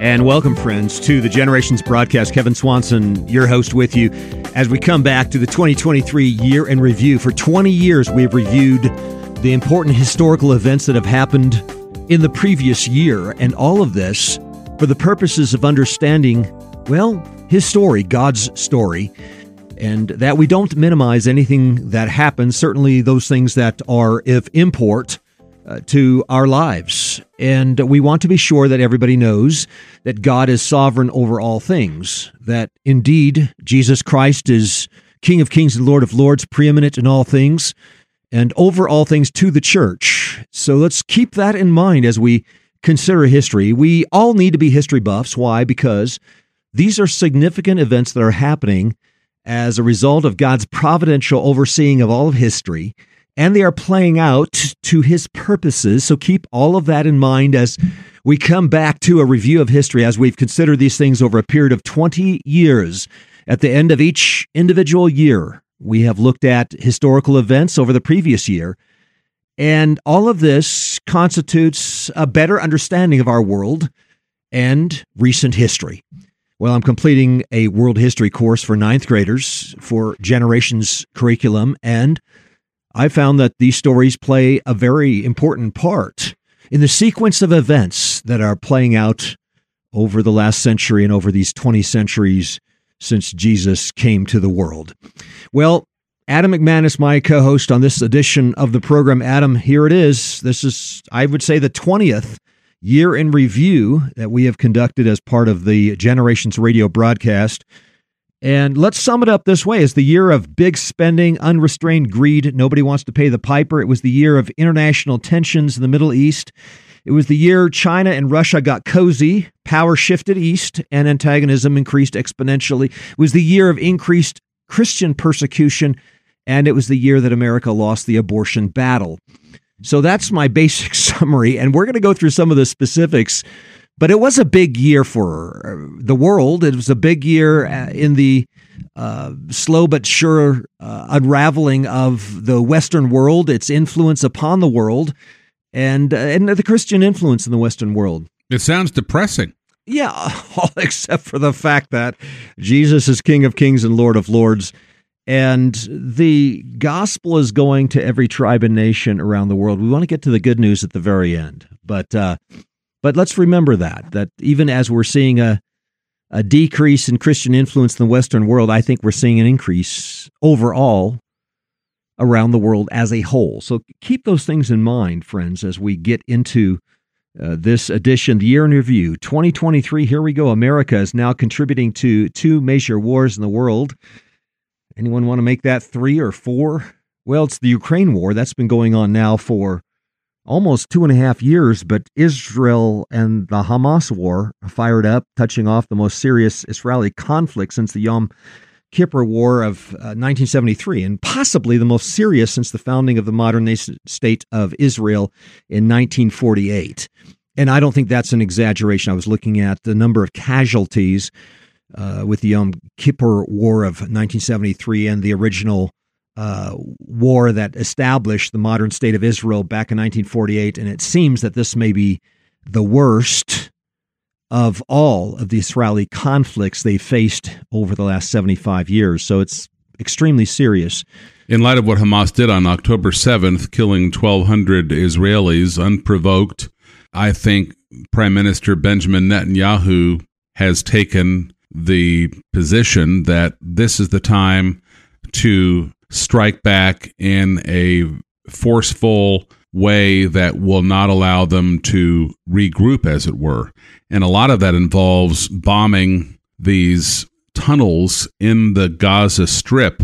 And welcome, friends, to the Generations broadcast. Kevin Swanson, your host, with you as we come back to the 2023 year in review. For 20 years, we've reviewed the important historical events that have happened in the previous year, and all of this for the purposes of understanding, well, his story, God's story, and that we don't minimize anything that happens, certainly those things that are of import uh, to our lives. And we want to be sure that everybody knows that God is sovereign over all things, that indeed Jesus Christ is King of kings and Lord of lords, preeminent in all things, and over all things to the church. So let's keep that in mind as we consider history. We all need to be history buffs. Why? Because these are significant events that are happening as a result of God's providential overseeing of all of history and they are playing out to his purposes. So keep all of that in mind as we come back to a review of history as we've considered these things over a period of 20 years. At the end of each individual year, we have looked at historical events over the previous year. And all of this constitutes a better understanding of our world and recent history. Well, I'm completing a world history course for ninth graders for Generations curriculum, and I found that these stories play a very important part in the sequence of events that are playing out over the last century and over these 20 centuries since Jesus came to the world. Well, Adam McManus, my co host on this edition of the program. Adam, here it is. This is, I would say, the 20th year in review that we have conducted as part of the Generations radio broadcast. And let's sum it up this way It's the year of big spending, unrestrained greed. Nobody wants to pay the piper. It was the year of international tensions in the Middle East. It was the year China and Russia got cozy, power shifted east, and antagonism increased exponentially. It was the year of increased Christian persecution, and it was the year that America lost the abortion battle. So that's my basic summary, and we're going to go through some of the specifics but it was a big year for uh, the world. It was a big year uh, in the uh, slow but sure uh, unraveling of the Western world, its influence upon the world, and uh, and the Christian influence in the Western world. It sounds depressing. Yeah, all except for the fact that Jesus is King of Kings and Lord of Lords. And the gospel is going to every tribe and nation around the world. We want to get to the good news at the very end. But uh, but let's remember that that even as we're seeing a a decrease in Christian influence in the Western world, I think we're seeing an increase overall around the world as a whole. So keep those things in mind, friends, as we get into uh, this edition, the year in review 2023. Here we go. America is now contributing to two major wars in the world. Anyone want to make that three or four? Well, it's the Ukraine war that's been going on now for almost two and a half years, but Israel and the Hamas war fired up, touching off the most serious Israeli conflict since the Yom Kippur War of uh, 1973, and possibly the most serious since the founding of the modern nation state of Israel in 1948. And I don't think that's an exaggeration. I was looking at the number of casualties uh, with the Yom Kippur War of 1973 and the original uh, war that established the modern state of Israel back in 1948. And it seems that this may be the worst of all of the Israeli conflicts they faced over the last 75 years. So it's extremely serious. In light of what Hamas did on October 7th, killing 1,200 Israelis unprovoked, I think Prime Minister Benjamin Netanyahu has taken the position that this is the time to strike back in a forceful way that will not allow them to regroup, as it were. And a lot of that involves bombing these tunnels in the Gaza Strip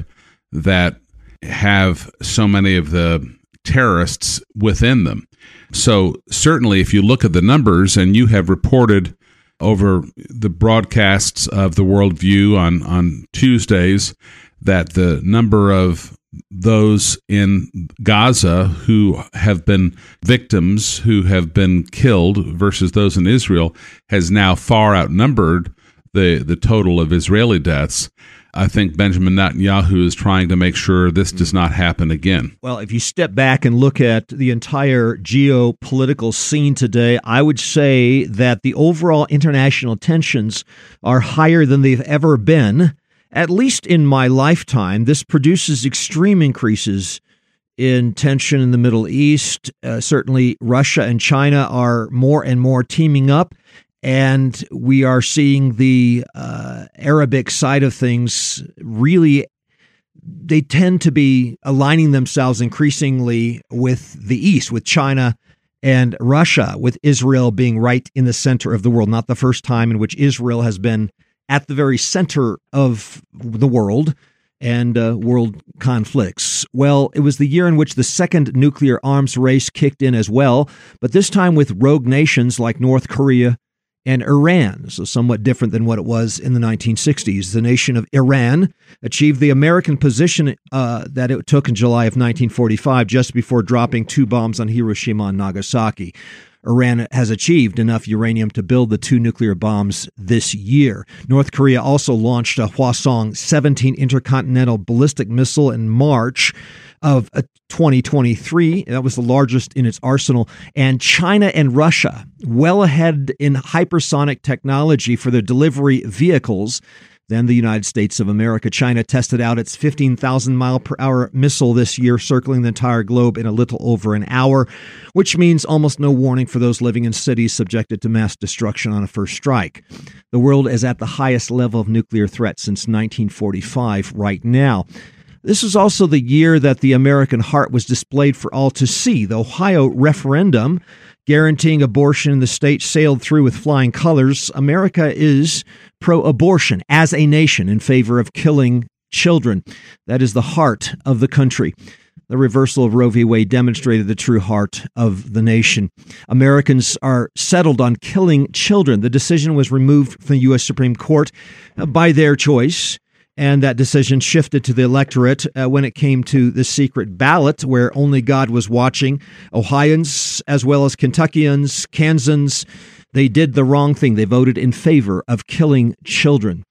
that have so many of the terrorists within them. So, certainly, if you look at the numbers, and you have reported over the broadcasts of the Worldview on, on Tuesdays that the number of those in Gaza who have been victims, who have been killed, versus those in Israel, has now far outnumbered the, the total of Israeli deaths. I think Benjamin Netanyahu is trying to make sure this does not happen again. Well, if you step back and look at the entire geopolitical scene today, I would say that the overall international tensions are higher than they've ever been. At least in my lifetime, this produces extreme increases in tension in the Middle East. Uh, certainly, Russia and China are more and more teaming up and we are seeing the uh, Arabic side of things really. They tend to be aligning themselves increasingly with the East, with China and Russia, with Israel being right in the center of the world. Not the first time in which Israel has been at the very center of the world and uh, world conflicts. Well, it was the year in which the second nuclear arms race kicked in as well, but this time with rogue nations like North Korea and Iran, so somewhat different than what it was in the 1960s. The nation of Iran achieved the American position uh, that it took in July of 1945, just before dropping two bombs on Hiroshima and Nagasaki. Iran has achieved enough uranium to build the two nuclear bombs this year. North Korea also launched a Hwasong 17 intercontinental ballistic missile in March of uh, 2023. That was the largest in its arsenal. And China and Russia, well ahead in hypersonic technology for their delivery vehicles than the United States of America. China tested out its 15,000 mile per hour missile this year, circling the entire globe in a little over an hour, which means almost no warning for those living in cities subjected to mass destruction on a first strike. The world is at the highest level of nuclear threat since 1945 right now. This is also the year that the American heart was displayed for all to see. The Ohio referendum guaranteeing abortion in the state sailed through with flying colors. America is pro abortion as a nation in favor of killing children. That is the heart of the country. The reversal of Roe v. Wade demonstrated the true heart of the nation. Americans are settled on killing children. The decision was removed from the U.S. Supreme Court by their choice and that decision shifted to the electorate uh, when it came to the secret ballot, where only God was watching. Ohioans, as well as Kentuckians, Kansans, they did the wrong thing. They voted in favor of killing children.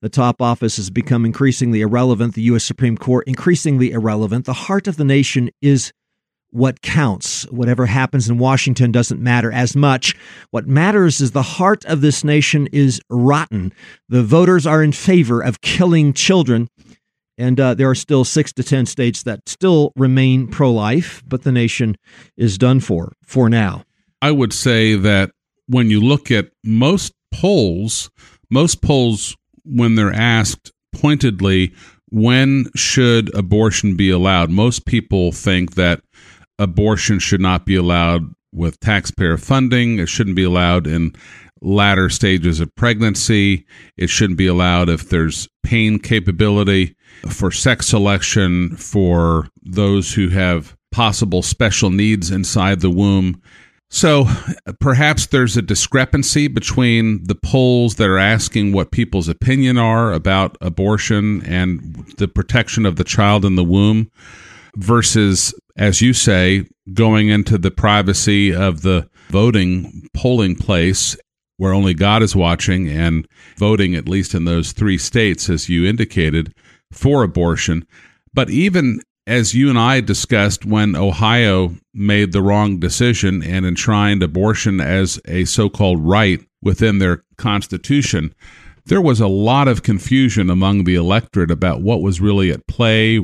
The top office has become increasingly irrelevant, the U.S. Supreme Court increasingly irrelevant. The heart of the nation is what counts. Whatever happens in Washington doesn't matter as much. What matters is the heart of this nation is rotten. The voters are in favor of killing children. And uh, there are still six to 10 states that still remain pro life, but the nation is done for, for now. I would say that when you look at most polls, most polls, when they're asked pointedly, when should abortion be allowed? Most people think that abortion should not be allowed with taxpayer funding. It shouldn't be allowed in latter stages of pregnancy. It shouldn't be allowed if there's pain capability for sex selection for those who have possible special needs inside the womb. So perhaps there's a discrepancy between the polls that are asking what people's opinion are about abortion and the protection of the child in the womb versus as you say, going into the privacy of the voting polling place where only God is watching and voting, at least in those three states, as you indicated, for abortion. But even as you and I discussed when Ohio made the wrong decision and enshrined abortion as a so called right within their constitution, there was a lot of confusion among the electorate about what was really at play,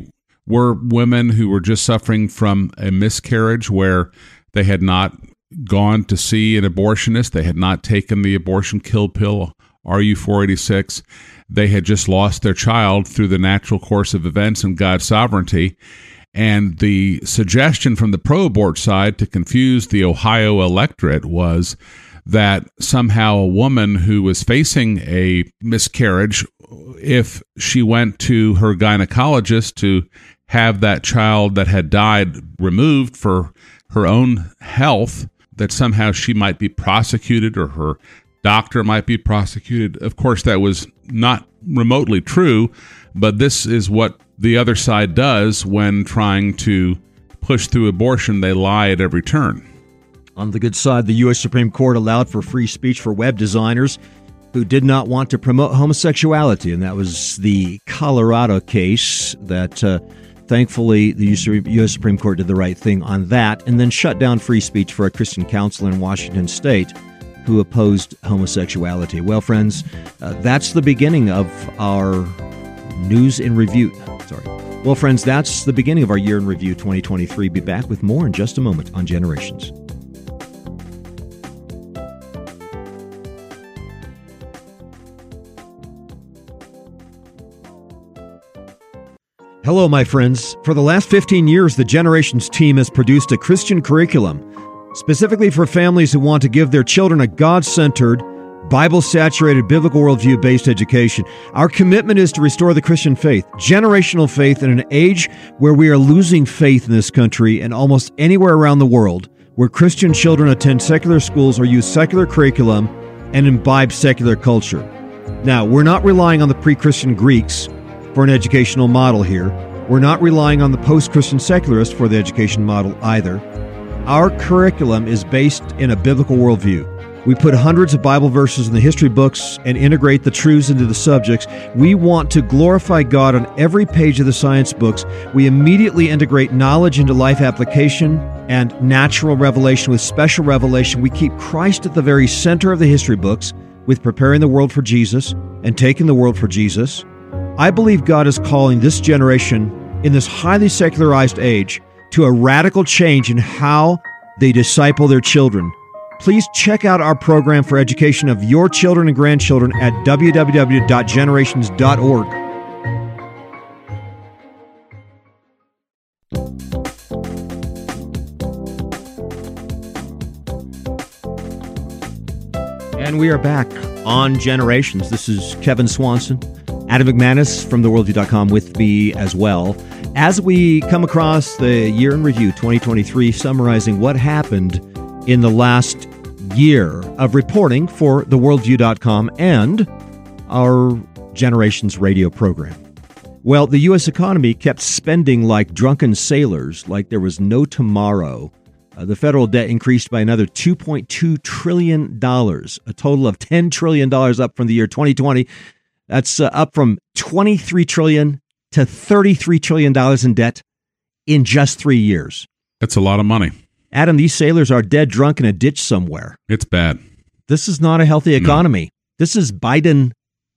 were women who were just suffering from a miscarriage where they had not gone to see an abortionist, they had not taken the abortion kill pill, RU486. They had just lost their child through the natural course of events and God's sovereignty. And the suggestion from the pro abort side to confuse the Ohio electorate was that somehow a woman who was facing a miscarriage, if she went to her gynecologist to have that child that had died removed for her own health, that somehow she might be prosecuted or her doctor might be prosecuted. Of course, that was not remotely true, but this is what the other side does when trying to push through abortion. They lie at every turn. On the good side, the U.S. Supreme Court allowed for free speech for web designers who did not want to promote homosexuality, and that was the Colorado case that. Uh, Thankfully, the U.S. Supreme Court did the right thing on that and then shut down free speech for a Christian counselor in Washington state who opposed homosexuality. Well, friends, uh, that's the beginning of our news in review. Sorry. Well, friends, that's the beginning of our year in review 2023. Be back with more in just a moment on Generations. Hello, my friends. For the last 15 years, the Generations team has produced a Christian curriculum specifically for families who want to give their children a God centered, Bible saturated, biblical worldview based education. Our commitment is to restore the Christian faith, generational faith, in an age where we are losing faith in this country and almost anywhere around the world, where Christian children attend secular schools or use secular curriculum and imbibe secular culture. Now, we're not relying on the pre Christian Greeks for an educational model here. We're not relying on the post Christian secularist for the education model either. Our curriculum is based in a biblical worldview. We put hundreds of Bible verses in the history books and integrate the truths into the subjects. We want to glorify God on every page of the science books. We immediately integrate knowledge into life application and natural revelation with special revelation. We keep Christ at the very center of the history books with preparing the world for Jesus and taking the world for Jesus. I believe God is calling this generation in this highly secularized age to a radical change in how they disciple their children. Please check out our program for education of your children and grandchildren at www.generations.org. And we are back on Generations. This is Kevin Swanson. Adam McManus from theworldview.com with me as well. As we come across the year in review 2023, summarizing what happened in the last year of reporting for theworldview.com and our Generations radio program. Well, the U.S. economy kept spending like drunken sailors, like there was no tomorrow. Uh, the federal debt increased by another $2.2 trillion, a total of $10 trillion up from the year 2020. That's uh, up from 23 trillion to 33 trillion dollars in debt in just 3 years. That's a lot of money. Adam, these sailors are dead drunk in a ditch somewhere. It's bad. This is not a healthy economy. No. This is Biden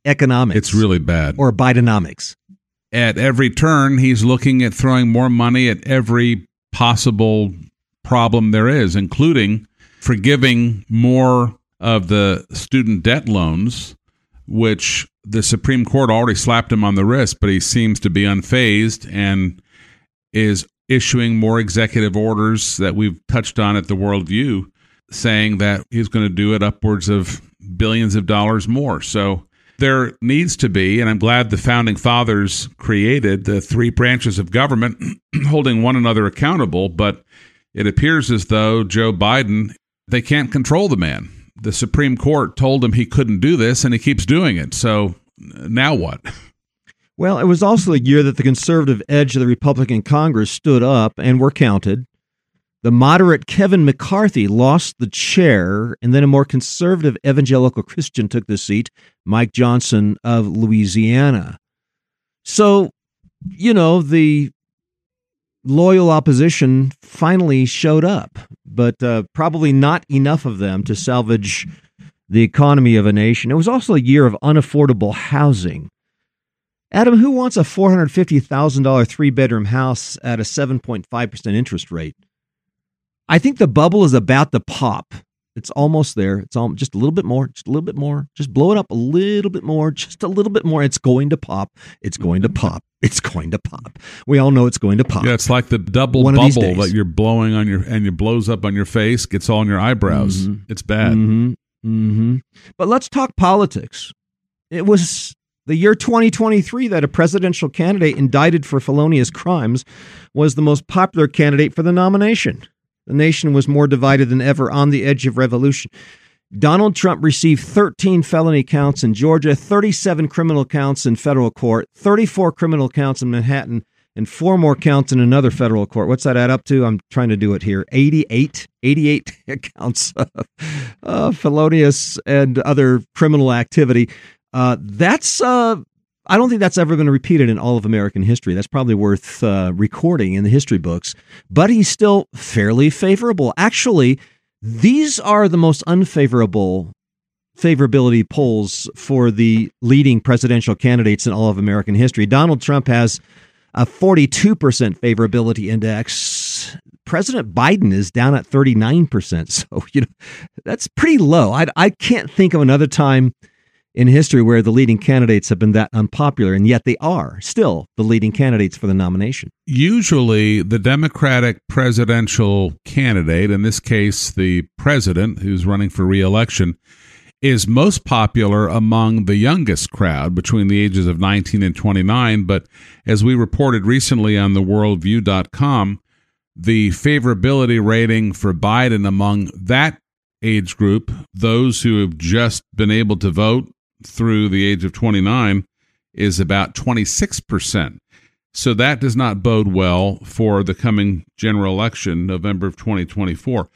economics. It's really bad. Or Bidenomics. At every turn, he's looking at throwing more money at every possible problem there is, including forgiving more of the student debt loans which the Supreme Court already slapped him on the wrist, but he seems to be unfazed and is issuing more executive orders that we've touched on at the Worldview, saying that he's going to do it upwards of billions of dollars more. So there needs to be, and I'm glad the founding fathers created the three branches of government holding one another accountable, but it appears as though Joe Biden, they can't control the man the Supreme Court told him he couldn't do this, and he keeps doing it. So now what? Well, it was also a year that the conservative edge of the Republican Congress stood up and were counted. The moderate Kevin McCarthy lost the chair, and then a more conservative evangelical Christian took the seat, Mike Johnson of Louisiana. So, you know, the loyal opposition finally showed up, but uh, probably not enough of them to salvage the economy of a nation. It was also a year of unaffordable housing. Adam, who wants a $450,000 three bedroom house at a 7.5% interest rate? I think the bubble is about to pop. It's almost there. It's all, just a little bit more, just a little bit more. Just blow it up a little bit more, just a little bit more. It's going to pop. It's going to pop. It's going to pop. We all know it's going to pop. Yeah, it's like the double One bubble that you're blowing on your and it blows up on your face, gets all on your eyebrows. Mm-hmm. It's bad. Mm-hmm. Mm-hmm. But let's talk politics. It was the year 2023 that a presidential candidate indicted for felonious crimes was the most popular candidate for the nomination. The nation was more divided than ever on the edge of revolution. Donald Trump received 13 felony counts in Georgia, 37 criminal counts in federal court, 34 criminal counts in Manhattan, and four more counts in another federal court. What's that add up to? I'm trying to do it here. 88, 88 counts of uh, felonious and other criminal activity. Uh, that's uh, I don't think that's ever been repeated in all of American history. That's probably worth uh, recording in the history books. But he's still fairly favorable. Actually, these are the most unfavorable favorability polls for the leading presidential candidates in all of American history. Donald Trump has a 42% favorability index. President Biden is down at 39%. So, you know, that's pretty low. I, I can't think of another time in history where the leading candidates have been that unpopular, and yet they are still the leading candidates for the nomination. Usually, the Democratic presidential candidate, in this case, the president who's running for reelection, is most popular among the youngest crowd between the ages of 19 and 29. But as we reported recently on the worldview.com, the favorability rating for Biden among that age group, those who have just been able to vote through the age of 29, is about 26%. So that does not bode well for the coming general election, November of 2024.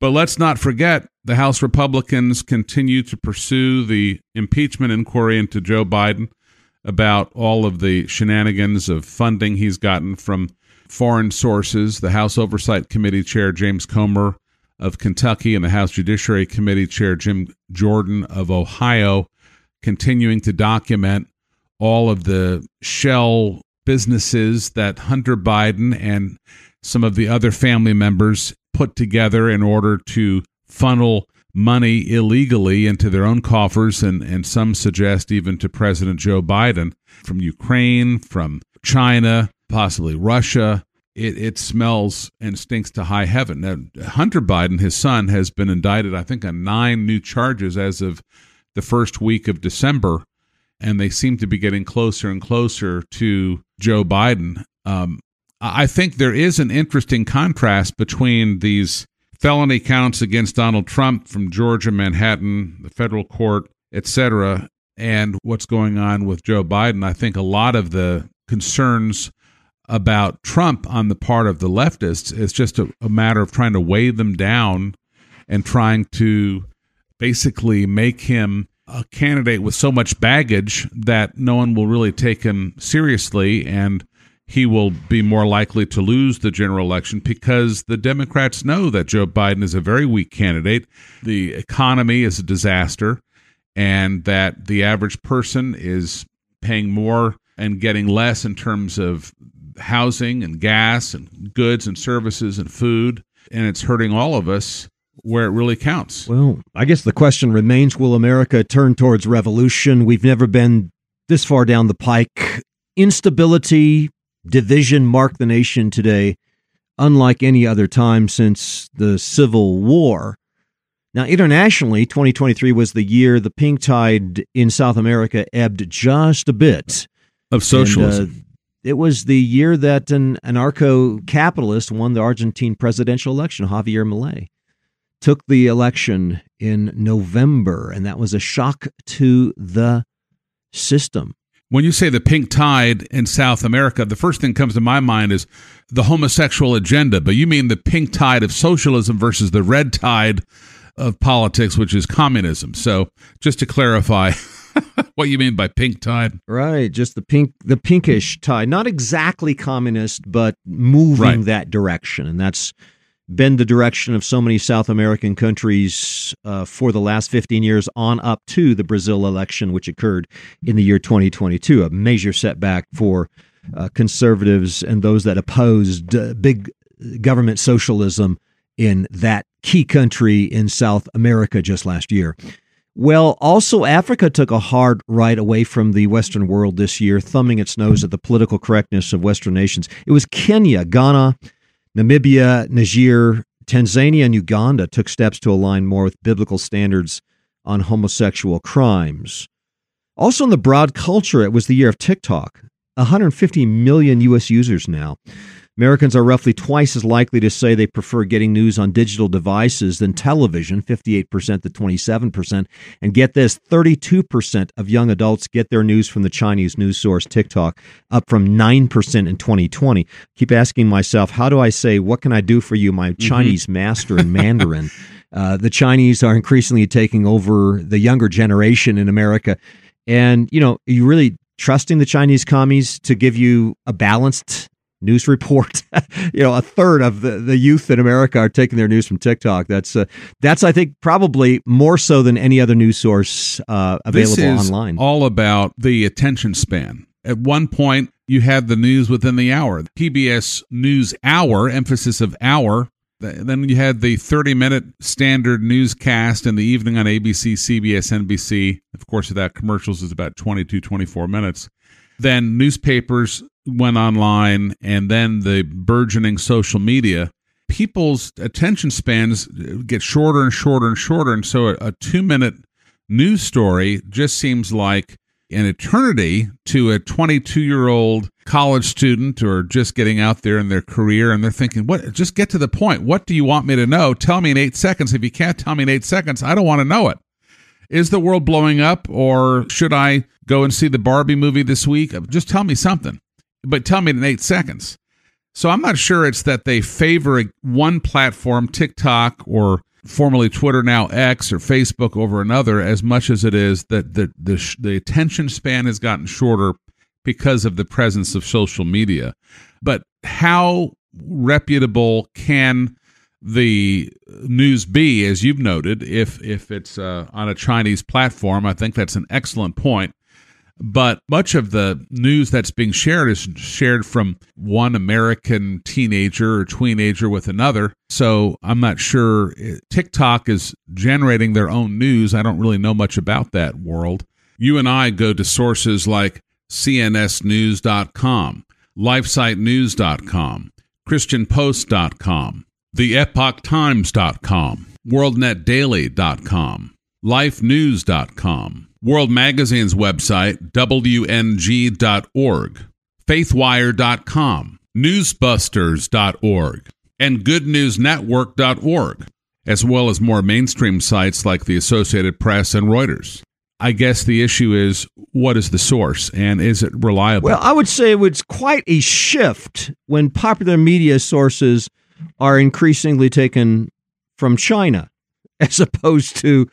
But let's not forget the House Republicans continue to pursue the impeachment inquiry into Joe Biden about all of the shenanigans of funding he's gotten from foreign sources. The House Oversight Committee Chair James Comer of Kentucky and the House Judiciary Committee Chair Jim Jordan of Ohio continuing to document all of the shell businesses that Hunter Biden and some of the other family members put together in order to funnel money illegally into their own coffers, and, and some suggest even to President Joe Biden from Ukraine, from China, possibly Russia. It, it smells and stinks to high heaven. Now, Hunter Biden, his son, has been indicted, I think, on nine new charges as of the first week of December, and they seem to be getting closer and closer to Joe Biden. Um, I think there is an interesting contrast between these felony counts against Donald Trump from Georgia, Manhattan, the federal court, etc., and what's going on with Joe Biden. I think a lot of the concerns about Trump on the part of the leftists is just a, a matter of trying to weigh them down and trying to basically make him a candidate with so much baggage that no one will really take him seriously and he will be more likely to lose the general election because the Democrats know that Joe Biden is a very weak candidate. The economy is a disaster, and that the average person is paying more and getting less in terms of housing and gas and goods and services and food. And it's hurting all of us where it really counts. Well, I guess the question remains will America turn towards revolution? We've never been this far down the pike. Instability, division mark the nation today, unlike any other time since the Civil War. Now, internationally, 2023 was the year the pink tide in South America ebbed just a bit. Of socialism. And, uh, it was the year that an anarcho capitalist won the Argentine presidential election, Javier Milei. Took the election in November, and that was a shock to the system. When you say the pink tide in South America, the first thing comes to my mind is the homosexual agenda, but you mean the pink tide of socialism versus the red tide of politics, which is communism. So, just to clarify, what you mean by pink tide? Right, just the pink, the pinkish tide, not exactly communist, but moving right. that direction, and that's been the direction of so many South American countries uh, for the last 15 years on up to the Brazil election, which occurred in the year 2022, a major setback for uh, conservatives and those that opposed uh, big government socialism in that key country in South America just last year. Well, also, Africa took a hard right away from the Western world this year, thumbing its nose at the political correctness of Western nations. It was Kenya, Ghana, Namibia, Niger, Tanzania, and Uganda took steps to align more with biblical standards on homosexual crimes. Also, in the broad culture, it was the year of TikTok. 150 million U.S. users now. Americans are roughly twice as likely to say they prefer getting news on digital devices than television, 58% to 27%. And get this 32% of young adults get their news from the Chinese news source TikTok, up from 9% in 2020. Keep asking myself, how do I say, what can I do for you, my mm-hmm. Chinese master in Mandarin? uh, the Chinese are increasingly taking over the younger generation in America. And, you know, you really trusting the Chinese commies to give you a balanced news report. you know, a third of the, the youth in America are taking their news from TikTok. That's uh, that's I think probably more so than any other news source uh, available online. All about the attention span. At one point, you had the news within the hour. PBS News Hour, emphasis of hour. Then you had the 30 minute standard newscast in the evening on ABC, CBS, NBC. Of course, that commercials is about 22, 24 minutes. Then newspapers went online and then the burgeoning social media, people's attention spans get shorter and shorter and shorter. And so a, two minute news story just seems like an eternity to a 22 year old college student or just getting out there in their career and they're thinking what just get to the point. What do you want me to know? Tell me in 8 seconds. If you can't tell me in 8 seconds. I don't want to know it. Is the world blowing up or should i go and see the barbie movie this week? Just tell me something but tell me in eight seconds. So I'm not sure it's that they favor one platform, TikTok or formerly Twitter, now X or Facebook over another, as much as it is that the, the, the attention span has gotten shorter because of the presence of social media. But how reputable can the news be, as you've noted, if if it's uh, on a Chinese platform? I think that's an excellent point. But much of the news that's being shared is shared from one American teenager or teenager with another. So I'm not sure. Eh, TikTok is generating their own news. I don't really know much about that world. You and I go to sources like CNSNews.com, LifeSiteNews.com, ChristianPost.com, TheEpochTimes.com, WorldNetDaily.com, LifeNews.com. World Magazine's website, WNG.org, faithwire.com, newsbusters.org, and goodnewsnetwork.org, as well as more mainstream sites like the Associated Press and Reuters. I guess the issue is what is the source and is it reliable? Well, I would say it was quite a shift when popular media sources are increasingly taken from China as opposed to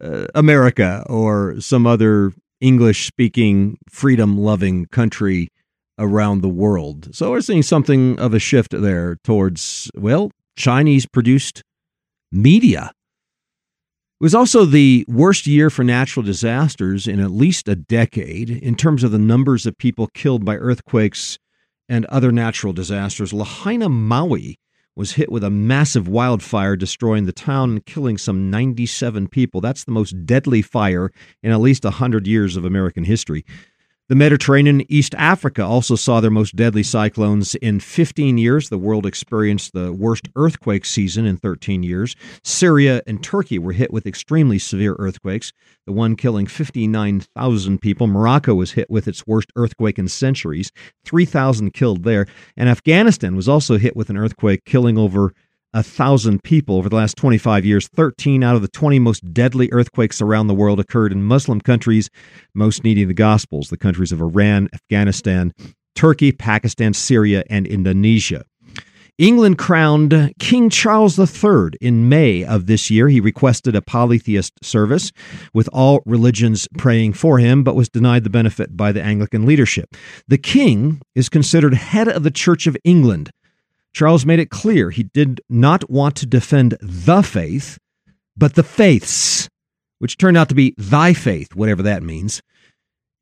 uh, America or some other English speaking, freedom loving country around the world. So we're seeing something of a shift there towards, well, Chinese produced media. It was also the worst year for natural disasters in at least a decade in terms of the numbers of people killed by earthquakes and other natural disasters. Lahaina, Maui was hit with a massive wildfire, destroying the town and killing some 97 people. That's the most deadly fire in at least 100 years of American history. The Mediterranean East Africa also saw their most deadly cyclones in 15 years. The world experienced the worst earthquake season in 13 years. Syria and Turkey were hit with extremely severe earthquakes, the one killing 59,000 people. Morocco was hit with its worst earthquake in centuries, 3,000 killed there. And Afghanistan was also hit with an earthquake, killing over a thousand people over the last 25 years. 13 out of the 20 most deadly earthquakes around the world occurred in Muslim countries, most needing the Gospels, the countries of Iran, Afghanistan, Turkey, Pakistan, Syria, and Indonesia. England crowned King Charles III in May of this year. He requested a polytheist service with all religions praying for him, but was denied the benefit by the Anglican leadership. The king is considered head of the Church of England, Charles made it clear he did not want to defend the faith, but the faiths, which turned out to be thy faith, whatever that means.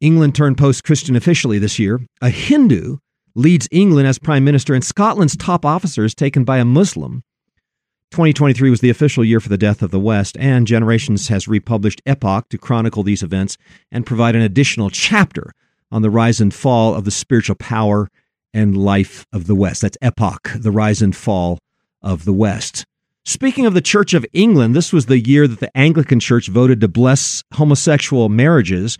England turned post Christian officially this year. A Hindu leads England as prime minister, and Scotland's top officer is taken by a Muslim. 2023 was the official year for the death of the West, and Generations has republished Epoch to chronicle these events and provide an additional chapter on the rise and fall of the spiritual power and life of the West. That's Epoch, the rise and fall of the West. Speaking of the Church of England, this was the year that the Anglican Church voted to bless homosexual marriages,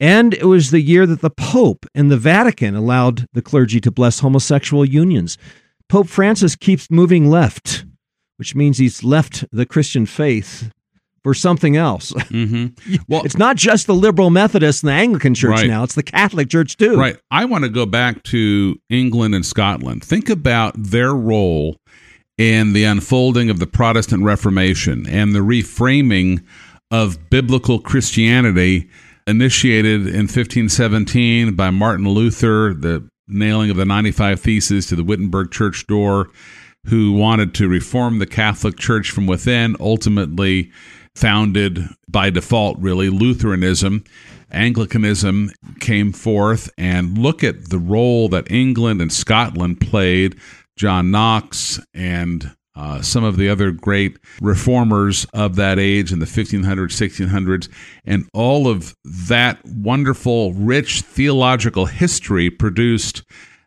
and it was the year that the Pope and the Vatican allowed the clergy to bless homosexual unions. Pope Francis keeps moving left, which means he's left the Christian faith for something else. Mm-hmm. Well, it's not just the liberal Methodist and the Anglican Church right. now; it's the Catholic Church too. Right. I want to go back to England and Scotland. Think about their role in the unfolding of the Protestant Reformation and the reframing of biblical Christianity initiated in 1517 by Martin Luther, the nailing of the 95 Theses to the Wittenberg church door, who wanted to reform the Catholic Church from within, ultimately founded by default, really, Lutheranism. Anglicanism came forth, and look at the role that England and Scotland played John Knox and uh, some of the other great reformers of that age in the 1500s, 1600s, and all of that wonderful, rich theological history produced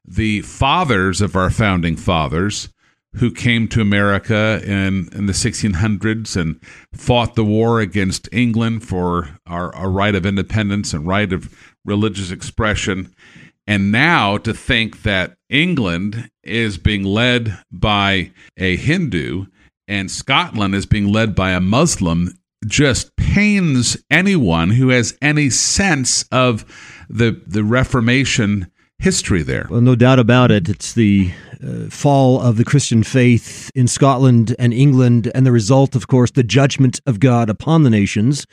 the fathers of our founding fathers who came to America in, in the 1600s and fought the war against England for our, our right of independence and right of religious expression. And now to think that England is being led by a Hindu and Scotland is being led by a Muslim just pains anyone who has any sense of the the Reformation history there. Well, no doubt about it. It's the uh, fall of the Christian faith in Scotland and England, and the result, of course, the judgment of God upon the nations,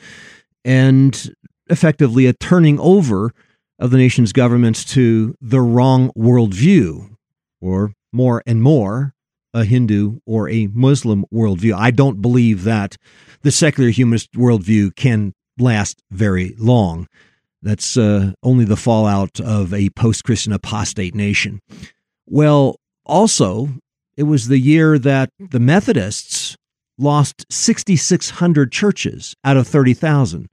and effectively a turning over of the nation's governments to the wrong worldview, or more and more, a Hindu or a Muslim worldview. I don't believe that the secular humanist worldview can last very long. That's uh, only the fallout of a post Christian apostate nation. Well, also, it was the year that the Methodists lost 6,600 churches out of 30,000.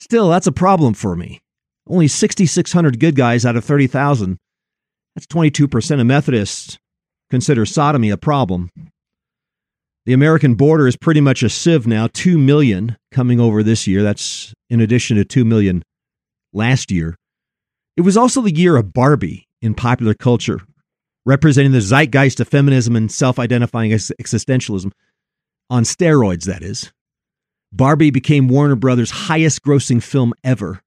Still, that's a problem for me. Only 6,600 good guys out of 30,000. That's 22% of Methodists consider sodomy a problem. The American border is pretty much a sieve now. 2 million coming over this year. That's in addition to 2 million last year. It was also the year of Barbie in popular culture, representing the zeitgeist of feminism and self identifying existentialism on steroids, that is. Barbie became Warner Brothers' highest grossing film ever,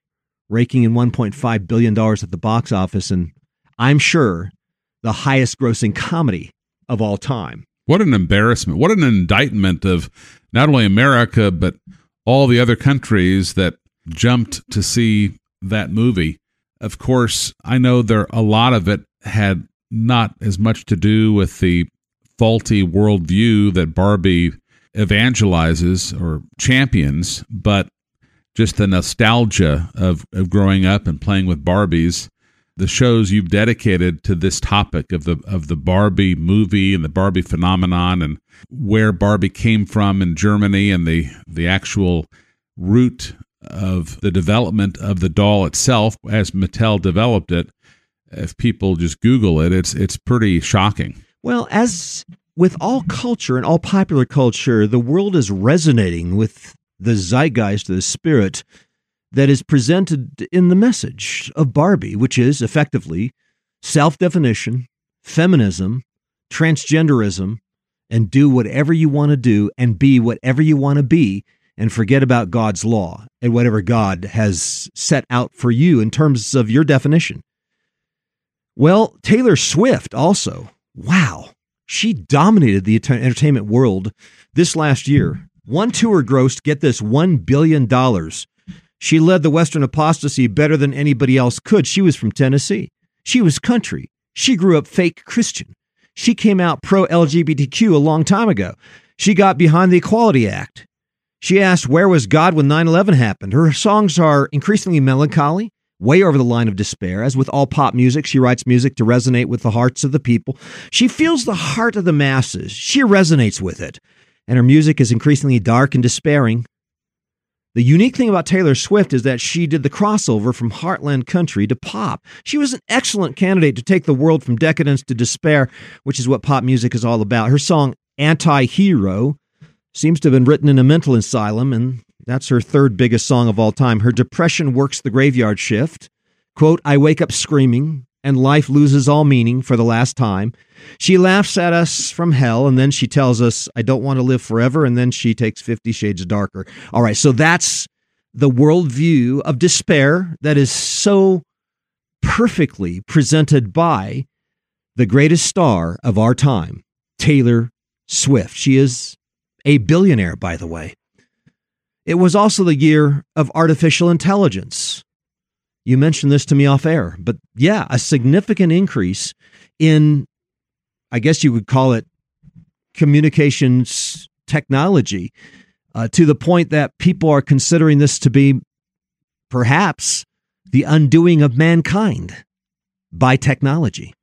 raking in $1.5 billion at the box office, and I'm sure the highest grossing comedy of all time. What an embarrassment. What an indictment of not only America, but all the other countries that jumped to see that movie. Of course, I know there a lot of it had not as much to do with the faulty worldview that Barbie evangelizes or champions, but just the nostalgia of, of growing up and playing with Barbies. The shows you've dedicated to this topic of the of the Barbie movie and the Barbie phenomenon and where Barbie came from in Germany and the the actual root of the development of the doll itself as Mattel developed it. If people just Google it, it's it's pretty shocking. Well, as with all culture and all popular culture, the world is resonating with the zeitgeist, the spirit that is presented in the message of Barbie, which is effectively self definition, feminism, transgenderism, and do whatever you want to do and be whatever you want to be and forget about God's law and whatever God has set out for you in terms of your definition. Well, Taylor Swift also, wow, she dominated the entertainment world this last year. One tour grossed, get this, $1 billion. She led the Western apostasy better than anybody else could. She was from Tennessee. She was country. She grew up fake Christian. She came out pro LGBTQ a long time ago. She got behind the Equality Act. She asked, Where was God when 9 11 happened? Her songs are increasingly melancholy, way over the line of despair. As with all pop music, she writes music to resonate with the hearts of the people. She feels the heart of the masses. She resonates with it. And her music is increasingly dark and despairing. The unique thing about Taylor Swift is that she did the crossover from heartland country to pop. She was an excellent candidate to take the world from decadence to despair, which is what pop music is all about. Her song Anti Hero seems to have been written in a mental asylum, and that's her third biggest song of all time. Her depression works the graveyard shift. Quote, I wake up screaming, and life loses all meaning for the last time. She laughs at us from hell, and then she tells us, I don't want to live forever, and then she takes 50 shades darker. All right, so that's the worldview of despair that is so perfectly presented by the greatest star of our time, Taylor Swift. She is a billionaire, by the way. It was also the year of artificial intelligence. You mentioned this to me off air, but yeah, a significant increase in, I guess you would call it communications technology, uh, to the point that people are considering this to be perhaps the undoing of mankind by technology.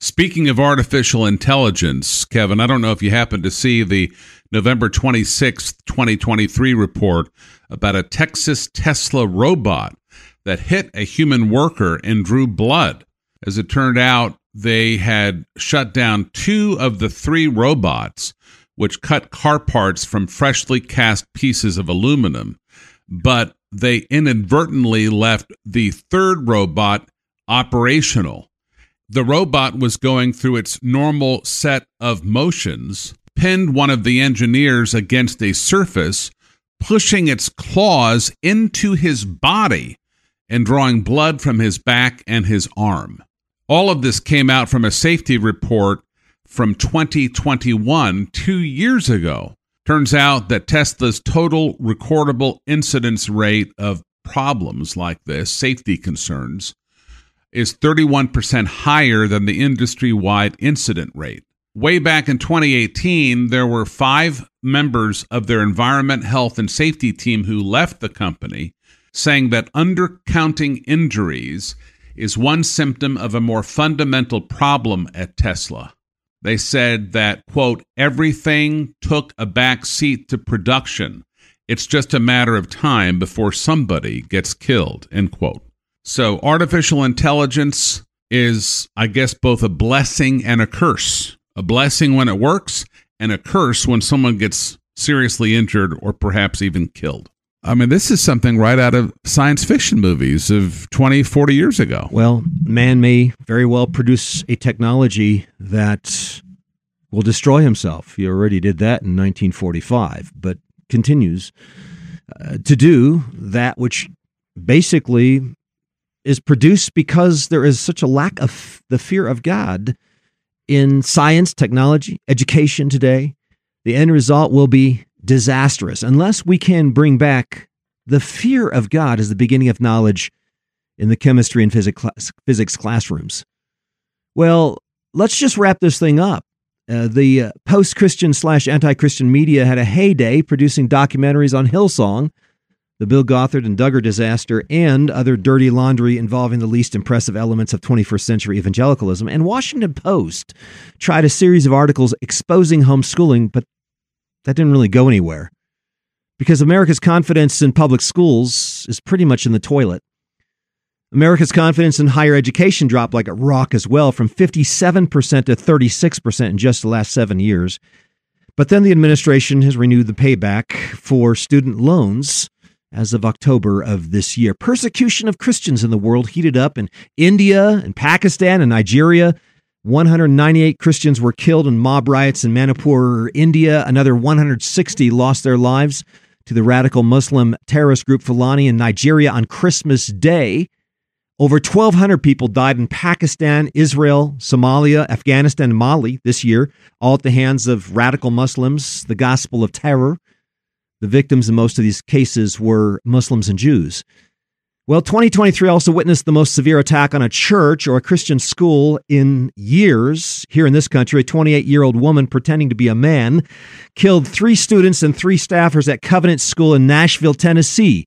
Speaking of artificial intelligence, Kevin, I don't know if you happen to see the November 26th, 2023 report about a Texas Tesla robot that hit a human worker and drew blood. As it turned out, they had shut down two of the three robots, which cut car parts from freshly cast pieces of aluminum, but they inadvertently left the third robot operational the robot was going through its normal set of motions, pinned one of the engineers against a surface, pushing its claws into his body and drawing blood from his back and his arm. All of this came out from a safety report from 2021, two years ago. Turns out that Tesla's total recordable incidence rate of problems like this, safety concerns, is 31% higher than the industry wide incident rate. Way back in 2018, there were five members of their environment, health, and safety team who left the company, saying that undercounting injuries is one symptom of a more fundamental problem at Tesla. They said that, quote, everything took a back seat to production. It's just a matter of time before somebody gets killed, end quote. So, artificial intelligence is, I guess, both a blessing and a curse. A blessing when it works, and a curse when someone gets seriously injured or perhaps even killed. I mean, this is something right out of science fiction movies of 20, 40 years ago. Well, man may very well produce a technology that will destroy himself. He already did that in 1945, but continues uh, to do that which basically is produced because there is such a lack of the fear of God in science, technology, education today. The end result will be disastrous unless we can bring back the fear of God as the beginning of knowledge in the chemistry and physics classrooms. Well, let's just wrap this thing up. Uh, the uh, post Christian slash anti Christian media had a heyday producing documentaries on Hillsong the Bill Gothard and Duggar disaster, and other dirty laundry involving the least impressive elements of 21st century evangelicalism. And Washington Post tried a series of articles exposing homeschooling, but that didn't really go anywhere because America's confidence in public schools is pretty much in the toilet. America's confidence in higher education dropped like a rock as well, from 57% to 36% in just the last seven years. But then the administration has renewed the payback for student loans as of October of this year. Persecution of Christians in the world heated up in India and Pakistan and Nigeria. 198 Christians were killed in mob riots in Manipur, India. Another 160 lost their lives to the radical Muslim terrorist group Fulani in Nigeria on Christmas Day. Over 1,200 people died in Pakistan, Israel, Somalia, Afghanistan, and Mali this year, all at the hands of radical Muslims, the gospel of terror. The victims in most of these cases were Muslims and Jews. Well, 2023 also witnessed the most severe attack on a church or a Christian school in years. Here in this country, a 28 year old woman pretending to be a man killed three students and three staffers at Covenant School in Nashville, Tennessee,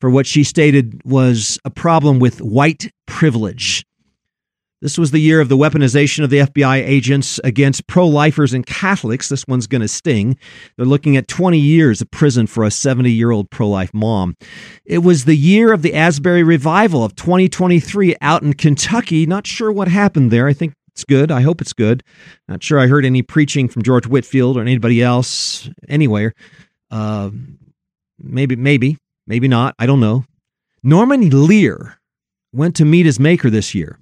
for what she stated was a problem with white privilege. This was the year of the weaponization of the FBI agents against pro lifers and Catholics. This one's going to sting. They're looking at 20 years of prison for a 70 year old pro life mom. It was the year of the Asbury revival of 2023 out in Kentucky. Not sure what happened there. I think It's good. I hope it's good. Not sure I heard any preaching from George Whitefield or anybody else anywhere. Uh, maybe, maybe, maybe not. I don't know. Norman Lear went to meet his maker this year.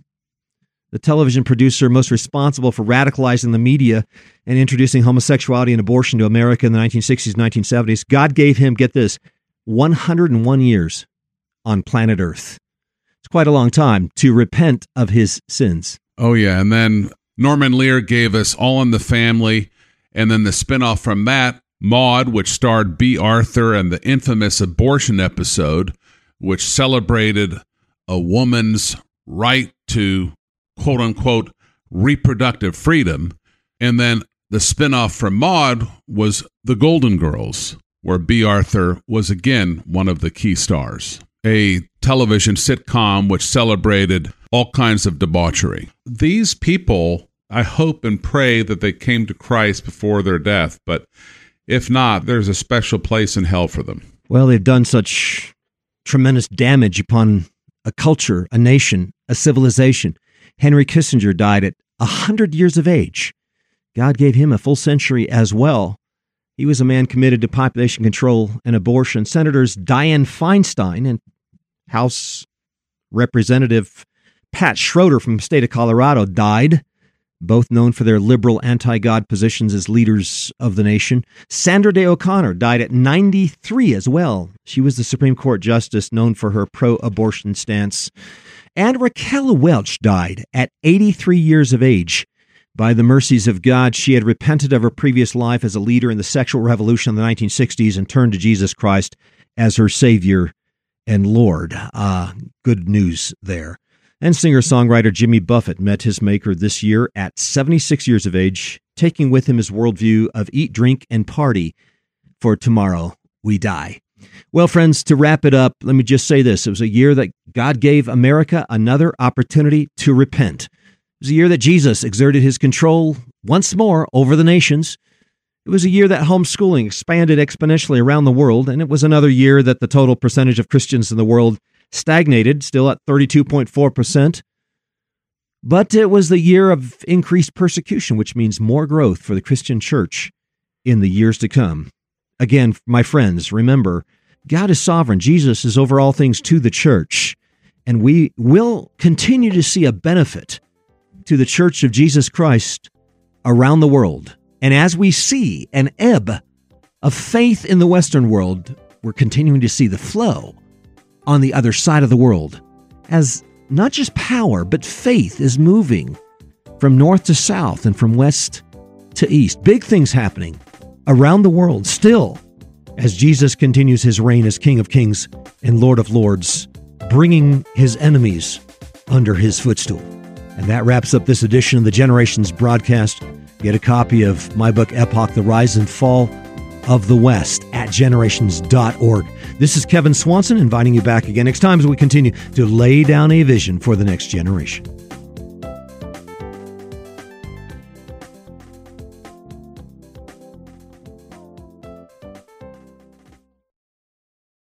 The television producer most responsible for radicalizing the media and introducing homosexuality and abortion to America in the 1960s, 1970s. God gave him, get this, 101 years on planet Earth. It's quite a long time to repent of his sins. Oh, yeah. And then Norman Lear gave us All in the Family. And then the spinoff from that, Maude, which starred Bea Arthur and the infamous abortion episode, which celebrated a woman's right to quote unquote reproductive freedom. And then the spinoff from Maude was The Golden Girls, where Bea Arthur was again one of the key stars. A television sitcom which celebrated all kinds of debauchery. These people, I hope and pray that they came to Christ before their death, but if not, there's a special place in hell for them. Well, they've done such tremendous damage upon a culture, a nation, a civilization. Henry Kissinger died at 100 years of age. God gave him a full century as well. He was a man committed to population control and abortion. Senators Dianne Feinstein and House Representative Pat Schroeder from the state of Colorado died, both known for their liberal anti God positions as leaders of the nation. Sandra Day O'Connor died at 93 as well. She was the Supreme Court justice known for her pro abortion stance. And Raquel Welch died at 83 years of age. By the mercies of God, she had repented of her previous life as a leader in the sexual revolution of the 1960s and turned to Jesus Christ as her Savior and Lord. Ah, good news there. And singer songwriter Jimmy Buffett met his maker this year at 76 years of age, taking with him his worldview of eat, drink, and party, for tomorrow we die. Well, friends, to wrap it up, let me just say this. It was a year that God gave America another opportunity to repent. It was a year that Jesus exerted his control once more over the nations. It was a year that homeschooling expanded exponentially around the world, and it was another year that the total percentage of Christians in the world stagnated, still at 32.4%. But it was the year of increased persecution, which means more growth for the Christian church in the years to come. Again, my friends, remember, God is sovereign. Jesus is over all things to the church. And we will continue to see a benefit to the church of Jesus Christ around the world. And as we see an ebb of faith in the Western world, we're continuing to see the flow on the other side of the world as not just power, but faith is moving from north to south and from west to east. Big things happening around the world still as Jesus continues his reign as King of Kings and Lord of Lords, bringing his enemies under his footstool. And that wraps up this edition of the Generations broadcast. Get a copy of my book, Epoch The Rise and Fall of the West, at generations.org. This is Kevin Swanson inviting you back again next time as we continue to lay down a vision for the next generation.